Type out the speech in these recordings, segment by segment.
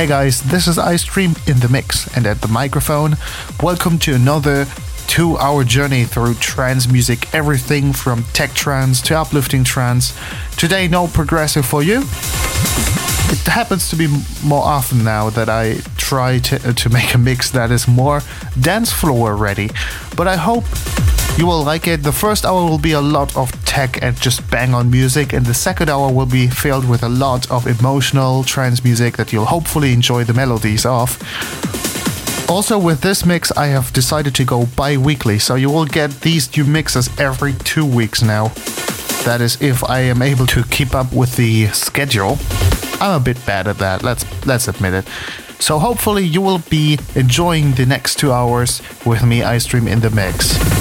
Hey guys, this is Icedream in the mix and at the microphone. Welcome to another two hour journey through trance music, everything from tech trance to uplifting trance. Today, no progressive for you. It happens to be more often now that I try to, uh, to make a mix that is more dance floor ready, but I hope you will like it. The first hour will be a lot of tech and just bang on music, and the second hour will be filled with a lot of emotional trance music that you'll hopefully enjoy the melodies of. Also, with this mix, I have decided to go bi weekly, so you will get these new mixes every two weeks now. That is, if I am able to keep up with the schedule. I'm a bit bad at that, let's, let's admit it. So, hopefully, you will be enjoying the next two hours with me, Icedream in the mix.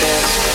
dance.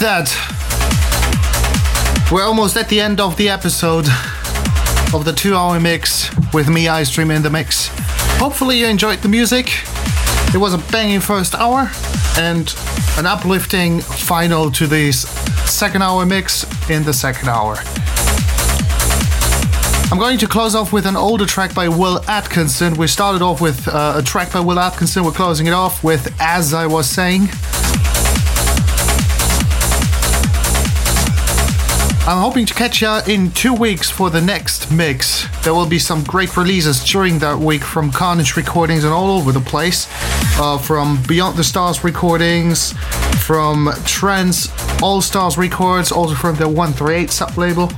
That, we're almost at the end of the episode of the two hour mix with me, Icedream, in the mix. Hopefully, you enjoyed the music. It was a banging first hour and an uplifting final to this second hour mix in the second hour. I'm going to close off with an older track by Will Atkinson. We started off with uh, a track by Will Atkinson. We're closing it off with As I Was Saying. I'm hoping to catch you in two weeks for the next mix. There will be some great releases during that week from Kearnage Recordings and all over the place. Uh, from Beyond the Stars Recordings, from Trance All Stars Records, also from the 138 sub label.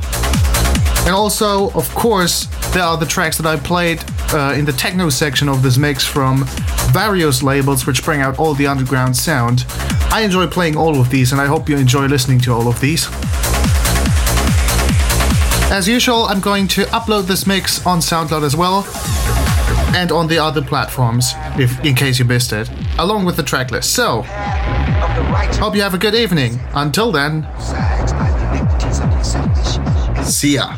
And also, of course, there are the tracks that I played uh, in the techno section of this mix from various labels which bring out all the underground sound. I enjoy playing all of these and I hope you enjoy listening to all of these. As usual, I'm going to upload this mix on SoundCloud as well and on the other platforms, if in case you missed it, along with the tracklist. So, hope you have a good evening. Until then, see ya.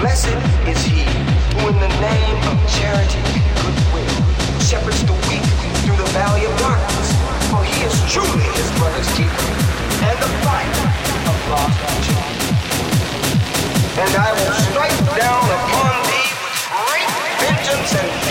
Blessed is he who, in the name of charity and goodwill, shepherds the weak through the valley of darkness, for he is truly and I will strike down upon thee with great vengeance and